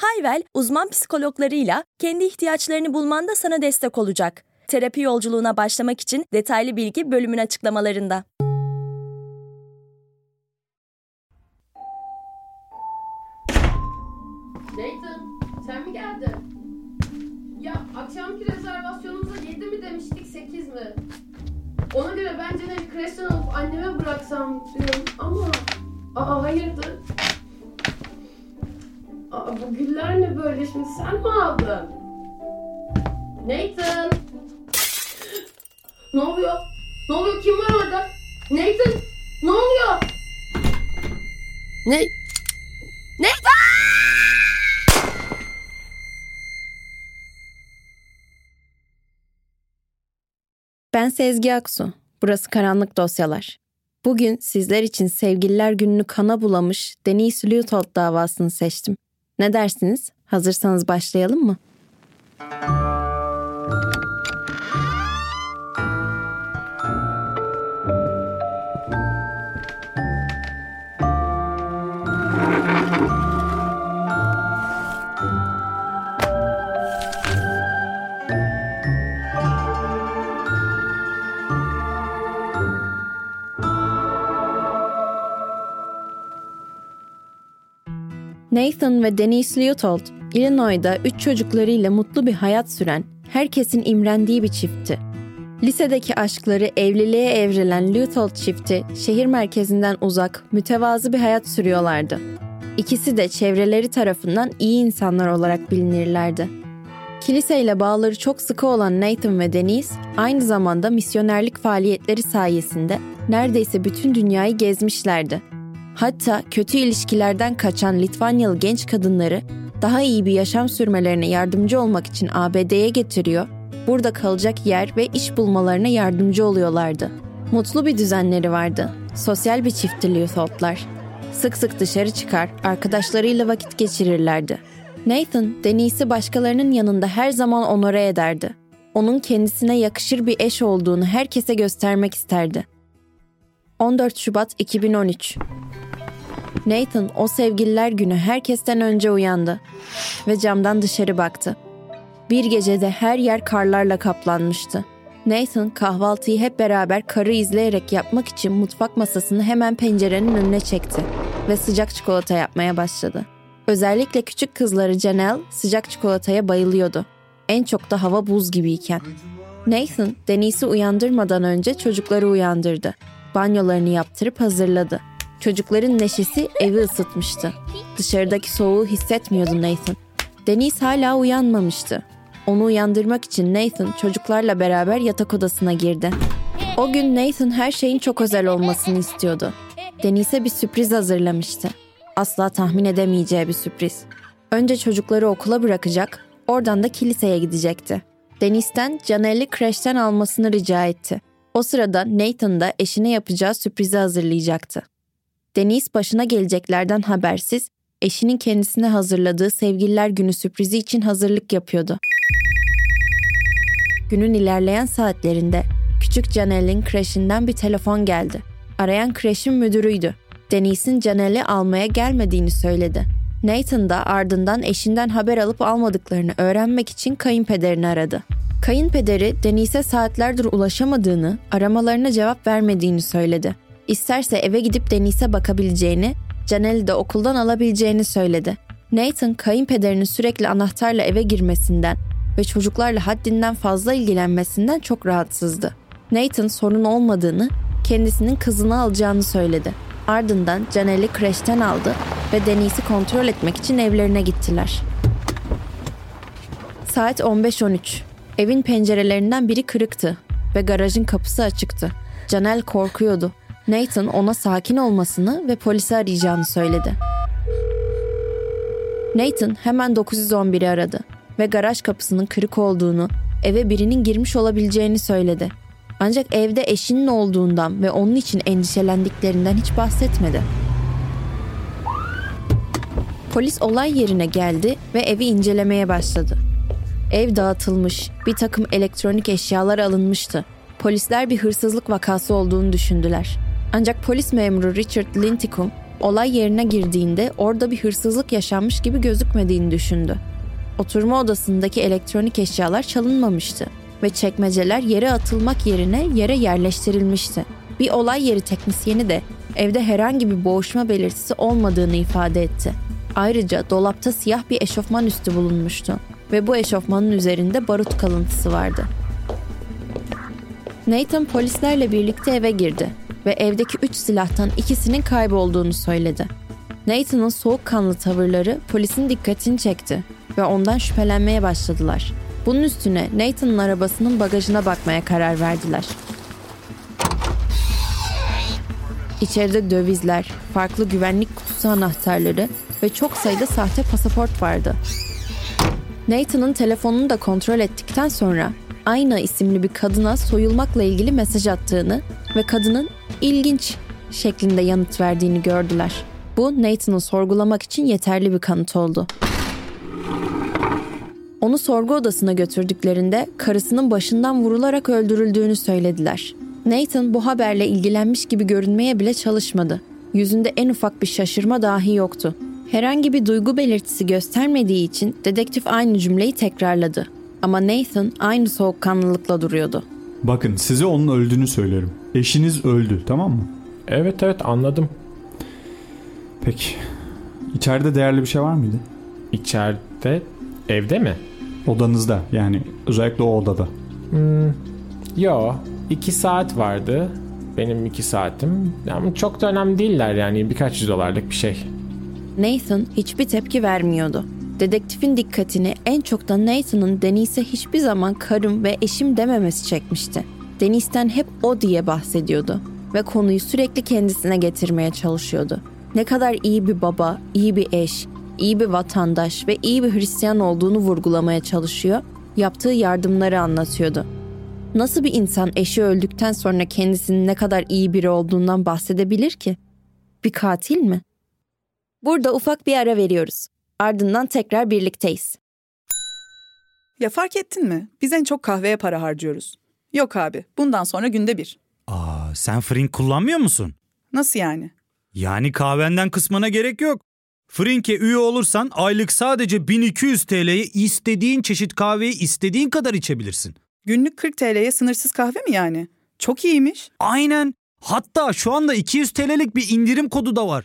Hayvel, uzman psikologlarıyla kendi ihtiyaçlarını bulmanda sana destek olacak. Terapi yolculuğuna başlamak için detaylı bilgi bölümün açıklamalarında. Nathan, sen mi geldin? Ya akşamki rezervasyonumuza 7 mi demiştik 8 mi? Ona göre bence ne kreşten alıp anneme bıraksam diyorum ama... Aa hayırdır? Aa bu güller ne böyle şimdi sen mi aldın? Nathan! Ne oluyor? Ne oluyor? Kim var orada? Nathan! Ne oluyor? Ne? Nathan! Ben Sezgi Aksu. Burası Karanlık Dosyalar. Bugün sizler için Sevgililer Günü'nü kana bulamış Denise Lütold davasını seçtim. Ne dersiniz? Hazırsanız başlayalım mı? Nathan ve Denise Leotold, Illinois'da üç çocuklarıyla mutlu bir hayat süren, herkesin imrendiği bir çiftti. Lisedeki aşkları evliliğe evrilen Leotold çifti şehir merkezinden uzak, mütevazı bir hayat sürüyorlardı. İkisi de çevreleri tarafından iyi insanlar olarak bilinirlerdi. Kiliseyle bağları çok sıkı olan Nathan ve Denise, aynı zamanda misyonerlik faaliyetleri sayesinde neredeyse bütün dünyayı gezmişlerdi. Hatta kötü ilişkilerden kaçan Litvanyalı genç kadınları daha iyi bir yaşam sürmelerine yardımcı olmak için ABD'ye getiriyor, burada kalacak yer ve iş bulmalarına yardımcı oluyorlardı. Mutlu bir düzenleri vardı. Sosyal bir çiftti Leuthold'lar. Sık sık dışarı çıkar, arkadaşlarıyla vakit geçirirlerdi. Nathan, Denise'i başkalarının yanında her zaman onore ederdi. Onun kendisine yakışır bir eş olduğunu herkese göstermek isterdi. 14 Şubat 2013 Nathan o sevgililer günü herkesten önce uyandı ve camdan dışarı baktı. Bir gecede her yer karlarla kaplanmıştı. Nathan kahvaltıyı hep beraber karı izleyerek yapmak için mutfak masasını hemen pencerenin önüne çekti ve sıcak çikolata yapmaya başladı. Özellikle küçük kızları Janelle sıcak çikolataya bayılıyordu. En çok da hava buz gibiyken. Nathan, Denise'i uyandırmadan önce çocukları uyandırdı. Banyolarını yaptırıp hazırladı. Çocukların neşesi evi ısıtmıştı. Dışarıdaki soğuğu hissetmiyordu Nathan. Denise hala uyanmamıştı. Onu uyandırmak için Nathan çocuklarla beraber yatak odasına girdi. O gün Nathan her şeyin çok özel olmasını istiyordu. Denise'e bir sürpriz hazırlamıştı. Asla tahmin edemeyeceği bir sürpriz. Önce çocukları okula bırakacak, oradan da kiliseye gidecekti. Denise'den Janelle'i kreşten almasını rica etti. O sırada Nathan da eşine yapacağı sürprizi hazırlayacaktı. Denise başına geleceklerden habersiz, eşinin kendisine hazırladığı Sevgililer Günü sürprizi için hazırlık yapıyordu. Günün ilerleyen saatlerinde küçük Janelle'in kreşinden bir telefon geldi. Arayan kreşin müdürüydü. Denise'in Janelle'i almaya gelmediğini söyledi. Nathan da ardından eşinden haber alıp almadıklarını öğrenmek için kayınpederini aradı. Kayınpederi Denise'e saatlerdir ulaşamadığını, aramalarına cevap vermediğini söyledi. İsterse eve gidip Denise'e bakabileceğini, Janel'i de okuldan alabileceğini söyledi. Nathan kayınpederinin sürekli anahtarla eve girmesinden ve çocuklarla haddinden fazla ilgilenmesinden çok rahatsızdı. Nathan sorun olmadığını, kendisinin kızını alacağını söyledi. Ardından Janel'i kreşten aldı ve Denise'i kontrol etmek için evlerine gittiler. Saat 15.13. Evin pencerelerinden biri kırıktı ve garajın kapısı açıktı. Janel korkuyordu. Nathan ona sakin olmasını ve polisi arayacağını söyledi. Nathan hemen 911'i aradı ve garaj kapısının kırık olduğunu, eve birinin girmiş olabileceğini söyledi. Ancak evde eşinin olduğundan ve onun için endişelendiklerinden hiç bahsetmedi. Polis olay yerine geldi ve evi incelemeye başladı. Ev dağıtılmış, bir takım elektronik eşyalar alınmıştı. Polisler bir hırsızlık vakası olduğunu düşündüler. Ancak polis memuru Richard Linticum olay yerine girdiğinde orada bir hırsızlık yaşanmış gibi gözükmediğini düşündü. Oturma odasındaki elektronik eşyalar çalınmamıştı ve çekmeceler yere atılmak yerine yere yerleştirilmişti. Bir olay yeri teknisyeni de evde herhangi bir boğuşma belirtisi olmadığını ifade etti. Ayrıca dolapta siyah bir eşofman üstü bulunmuştu ve bu eşofmanın üzerinde barut kalıntısı vardı. Nathan polislerle birlikte eve girdi ve evdeki üç silahtan ikisinin kaybolduğunu söyledi. Nathan'ın soğukkanlı tavırları polisin dikkatini çekti ve ondan şüphelenmeye başladılar. Bunun üstüne Nathan'ın arabasının bagajına bakmaya karar verdiler. İçeride dövizler, farklı güvenlik kutusu anahtarları ve çok sayıda sahte pasaport vardı. Nathan'ın telefonunu da kontrol ettikten sonra Ayna isimli bir kadına soyulmakla ilgili mesaj attığını ve kadının ilginç şeklinde yanıt verdiğini gördüler. Bu Nathan'ı sorgulamak için yeterli bir kanıt oldu. Onu sorgu odasına götürdüklerinde karısının başından vurularak öldürüldüğünü söylediler. Nathan bu haberle ilgilenmiş gibi görünmeye bile çalışmadı. Yüzünde en ufak bir şaşırma dahi yoktu. Herhangi bir duygu belirtisi göstermediği için dedektif aynı cümleyi tekrarladı. Ama Nathan aynı soğukkanlılıkla duruyordu. Bakın size onun öldüğünü söylerim. Eşiniz öldü tamam mı? Evet evet anladım. Peki. İçeride değerli bir şey var mıydı? İçeride evde mi? Odanızda yani özellikle o odada. Hmm, yo iki saat vardı. Benim iki saatim. Ama çok da önemli değiller yani birkaç yüz dolarlık bir şey. Nathan hiçbir tepki vermiyordu. Dedektifin dikkatini en çok da Nathan'ın Deniz'e hiçbir zaman karım ve eşim dememesi çekmişti. Deniz'ten hep o diye bahsediyordu ve konuyu sürekli kendisine getirmeye çalışıyordu. Ne kadar iyi bir baba, iyi bir eş, iyi bir vatandaş ve iyi bir Hristiyan olduğunu vurgulamaya çalışıyor, yaptığı yardımları anlatıyordu. Nasıl bir insan eşi öldükten sonra kendisinin ne kadar iyi biri olduğundan bahsedebilir ki? Bir katil mi? Burada ufak bir ara veriyoruz. Ardından tekrar birlikteyiz. Ya fark ettin mi? Biz en çok kahveye para harcıyoruz. Yok abi, bundan sonra günde bir. Aa, sen Frink kullanmıyor musun? Nasıl yani? Yani kahvenden kısmına gerek yok. Frink'e üye olursan aylık sadece 1200 TL'ye istediğin çeşit kahveyi istediğin kadar içebilirsin. Günlük 40 TL'ye sınırsız kahve mi yani? Çok iyiymiş. Aynen. Hatta şu anda 200 TL'lik bir indirim kodu da var.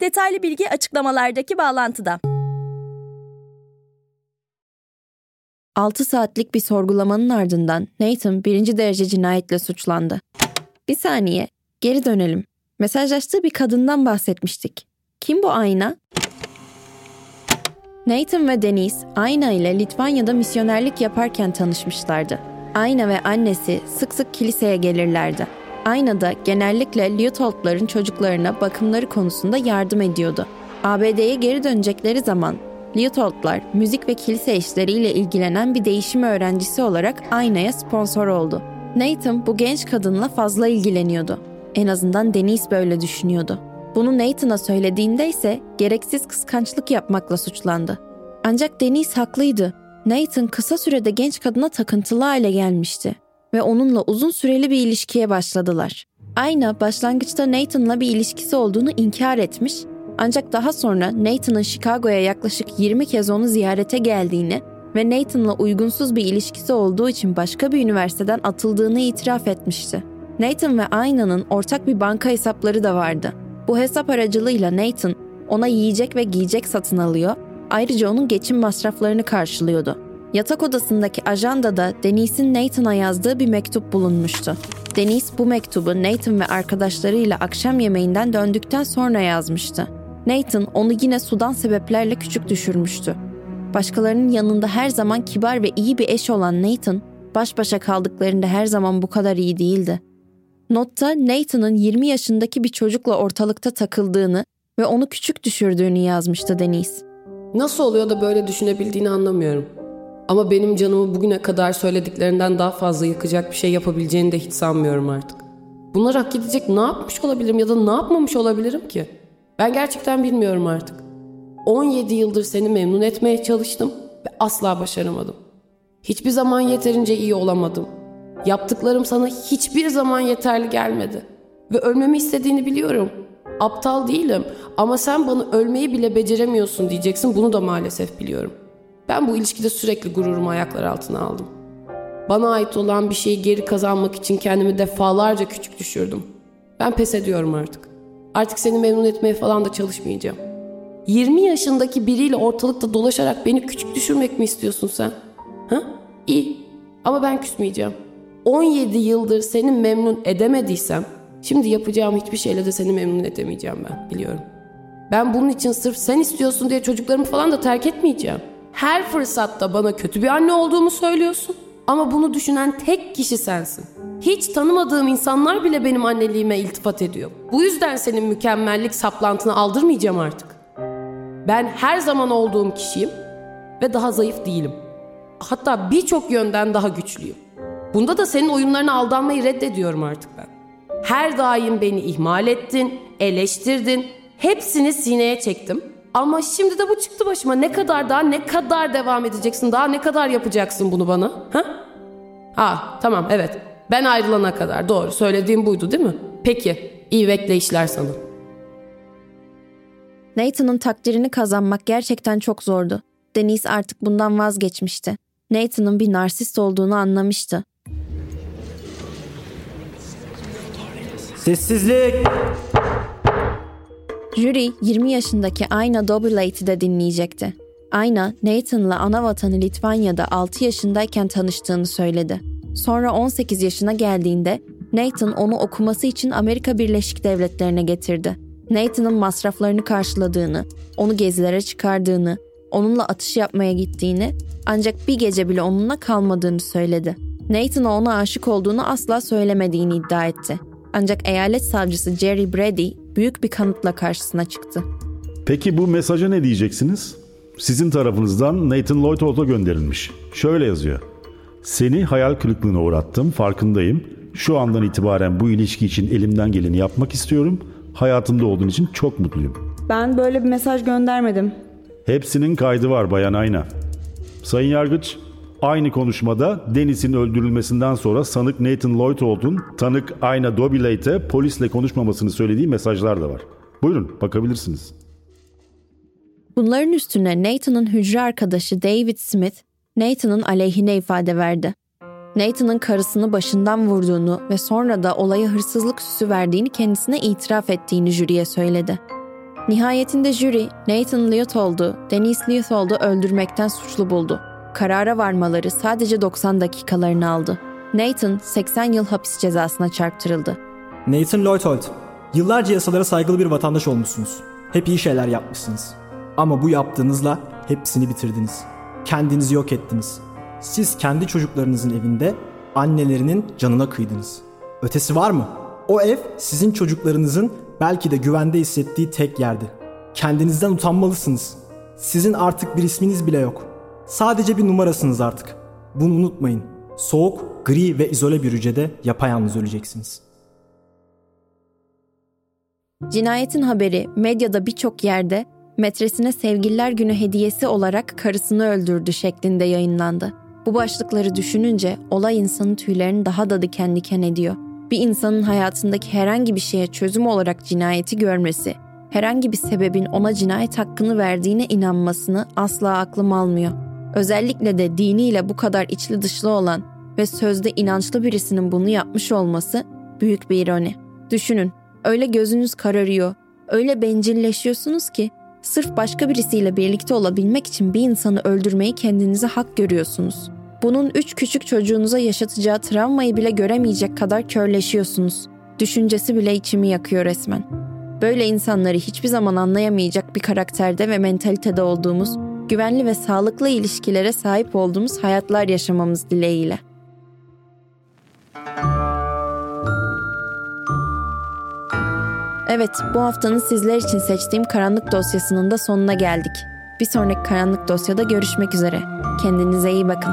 Detaylı bilgi açıklamalardaki bağlantıda. 6 saatlik bir sorgulamanın ardından Nathan birinci derece cinayetle suçlandı. Bir saniye, geri dönelim. Mesajlaştığı bir kadından bahsetmiştik. Kim bu Ayna? Nathan ve Deniz, Ayna ile Litvanya'da misyonerlik yaparken tanışmışlardı. Ayna ve annesi sık sık kiliseye gelirlerdi. Ayna da genellikle Liuthold'ların çocuklarına bakımları konusunda yardım ediyordu. ABD'ye geri dönecekleri zaman Liuthold'lar müzik ve kilise işleriyle ilgilenen bir değişim öğrencisi olarak Ayna'ya sponsor oldu. Nathan bu genç kadınla fazla ilgileniyordu. En azından Denise böyle düşünüyordu. Bunu Nathan'a söylediğinde ise gereksiz kıskançlık yapmakla suçlandı. Ancak Denise haklıydı. Nathan kısa sürede genç kadına takıntılı hale gelmişti ve onunla uzun süreli bir ilişkiye başladılar. Ayna başlangıçta Nathan'la bir ilişkisi olduğunu inkar etmiş ancak daha sonra Nathan'ın Chicago'ya yaklaşık 20 kez onu ziyarete geldiğini ve Nathan'la uygunsuz bir ilişkisi olduğu için başka bir üniversiteden atıldığını itiraf etmişti. Nathan ve Ayna'nın ortak bir banka hesapları da vardı. Bu hesap aracılığıyla Nathan ona yiyecek ve giyecek satın alıyor, ayrıca onun geçim masraflarını karşılıyordu. Yatak odasındaki ajandada Denise'in Nathan'a yazdığı bir mektup bulunmuştu. Denise bu mektubu Nathan ve arkadaşlarıyla akşam yemeğinden döndükten sonra yazmıştı. Nathan onu yine sudan sebeplerle küçük düşürmüştü. Başkalarının yanında her zaman kibar ve iyi bir eş olan Nathan, baş başa kaldıklarında her zaman bu kadar iyi değildi. Notta Nathan'ın 20 yaşındaki bir çocukla ortalıkta takıldığını ve onu küçük düşürdüğünü yazmıştı Denise. Nasıl oluyor da böyle düşünebildiğini anlamıyorum. Ama benim canımı bugüne kadar söylediklerinden daha fazla yıkacak bir şey yapabileceğini de hiç sanmıyorum artık. Bunlar hak gidecek ne yapmış olabilirim ya da ne yapmamış olabilirim ki? Ben gerçekten bilmiyorum artık. 17 yıldır seni memnun etmeye çalıştım ve asla başaramadım. Hiçbir zaman yeterince iyi olamadım. Yaptıklarım sana hiçbir zaman yeterli gelmedi. Ve ölmemi istediğini biliyorum. Aptal değilim ama sen bana ölmeyi bile beceremiyorsun diyeceksin bunu da maalesef biliyorum. Ben bu ilişkide sürekli gururumu ayaklar altına aldım. Bana ait olan bir şeyi geri kazanmak için kendimi defalarca küçük düşürdüm. Ben pes ediyorum artık. Artık seni memnun etmeye falan da çalışmayacağım. 20 yaşındaki biriyle ortalıkta dolaşarak beni küçük düşürmek mi istiyorsun sen? Ha? İyi. Ama ben küsmeyeceğim. 17 yıldır seni memnun edemediysem şimdi yapacağım hiçbir şeyle de seni memnun edemeyeceğim ben biliyorum. Ben bunun için sırf sen istiyorsun diye çocuklarımı falan da terk etmeyeceğim. Her fırsatta bana kötü bir anne olduğumu söylüyorsun. Ama bunu düşünen tek kişi sensin. Hiç tanımadığım insanlar bile benim anneliğime iltifat ediyor. Bu yüzden senin mükemmellik saplantını aldırmayacağım artık. Ben her zaman olduğum kişiyim ve daha zayıf değilim. Hatta birçok yönden daha güçlüyüm. Bunda da senin oyunlarına aldanmayı reddediyorum artık ben. Her daim beni ihmal ettin, eleştirdin, hepsini sineye çektim. Ama şimdi de bu çıktı başıma. Ne kadar daha ne kadar devam edeceksin? Daha ne kadar yapacaksın bunu bana? Ha? Ha tamam evet. Ben ayrılana kadar doğru söylediğim buydu değil mi? Peki iyi bekleyişler sana. Nathan'ın takdirini kazanmak gerçekten çok zordu. Denise artık bundan vazgeçmişti. Nathan'ın bir narsist olduğunu anlamıştı. Sessizlik! Jüri 20 yaşındaki Ayna Dobilate'i de dinleyecekti. Ayna, Nathan'la ana vatanı Litvanya'da 6 yaşındayken tanıştığını söyledi. Sonra 18 yaşına geldiğinde Nathan onu okuması için Amerika Birleşik Devletleri'ne getirdi. Nathan'ın masraflarını karşıladığını, onu gezilere çıkardığını, onunla atış yapmaya gittiğini ancak bir gece bile onunla kalmadığını söyledi. Nathan'a ona aşık olduğunu asla söylemediğini iddia etti. Ancak eyalet savcısı Jerry Brady büyük bir kanıtla karşısına çıktı. Peki bu mesaja ne diyeceksiniz? Sizin tarafınızdan Nathan Lloyd gönderilmiş. Şöyle yazıyor. Seni hayal kırıklığına uğrattım, farkındayım. Şu andan itibaren bu ilişki için elimden geleni yapmak istiyorum. Hayatımda olduğun için çok mutluyum. Ben böyle bir mesaj göndermedim. Hepsinin kaydı var Bayan Ayna. Sayın Yargıç, aynı konuşmada Dennis'in öldürülmesinden sonra sanık Nathan Lloyd tanık Ayna Dobilate'e polisle konuşmamasını söylediği mesajlar da var. Buyurun bakabilirsiniz. Bunların üstüne Nathan'ın hücre arkadaşı David Smith, Nathan'ın aleyhine ifade verdi. Nathan'ın karısını başından vurduğunu ve sonra da olaya hırsızlık süsü verdiğini kendisine itiraf ettiğini jüriye söyledi. Nihayetinde jüri Nathan Leopold'u, Denise Leopold'u öldürmekten suçlu buldu. Karara varmaları sadece 90 dakikalarını aldı. Nathan 80 yıl hapis cezasına çarptırıldı. Nathan Leopold, yıllarca yasalara saygılı bir vatandaş olmuşsunuz. Hep iyi şeyler yapmışsınız. Ama bu yaptığınızla hepsini bitirdiniz. Kendinizi yok ettiniz. Siz kendi çocuklarınızın evinde annelerinin canına kıydınız. Ötesi var mı? O ev sizin çocuklarınızın belki de güvende hissettiği tek yerdi. Kendinizden utanmalısınız. Sizin artık bir isminiz bile yok. Sadece bir numarasınız artık. Bunu unutmayın. Soğuk, gri ve izole bir hücrede yapayalnız öleceksiniz. Cinayetin haberi medyada birçok yerde metresine sevgililer günü hediyesi olarak karısını öldürdü şeklinde yayınlandı. Bu başlıkları düşününce olay insanın tüylerini daha da diken diken ediyor. Bir insanın hayatındaki herhangi bir şeye çözüm olarak cinayeti görmesi, herhangi bir sebebin ona cinayet hakkını verdiğine inanmasını asla aklım almıyor. Özellikle de diniyle bu kadar içli dışlı olan ve sözde inançlı birisinin bunu yapmış olması büyük bir ironi. Düşünün, öyle gözünüz kararıyor, öyle bencilleşiyorsunuz ki Sırf başka birisiyle birlikte olabilmek için bir insanı öldürmeyi kendinize hak görüyorsunuz. Bunun üç küçük çocuğunuza yaşatacağı travmayı bile göremeyecek kadar körleşiyorsunuz. Düşüncesi bile içimi yakıyor resmen. Böyle insanları hiçbir zaman anlayamayacak bir karakterde ve mentalitede olduğumuz, güvenli ve sağlıklı ilişkilere sahip olduğumuz hayatlar yaşamamız dileğiyle. Evet, bu haftanın sizler için seçtiğim karanlık dosyasının da sonuna geldik. Bir sonraki karanlık dosyada görüşmek üzere. Kendinize iyi bakın.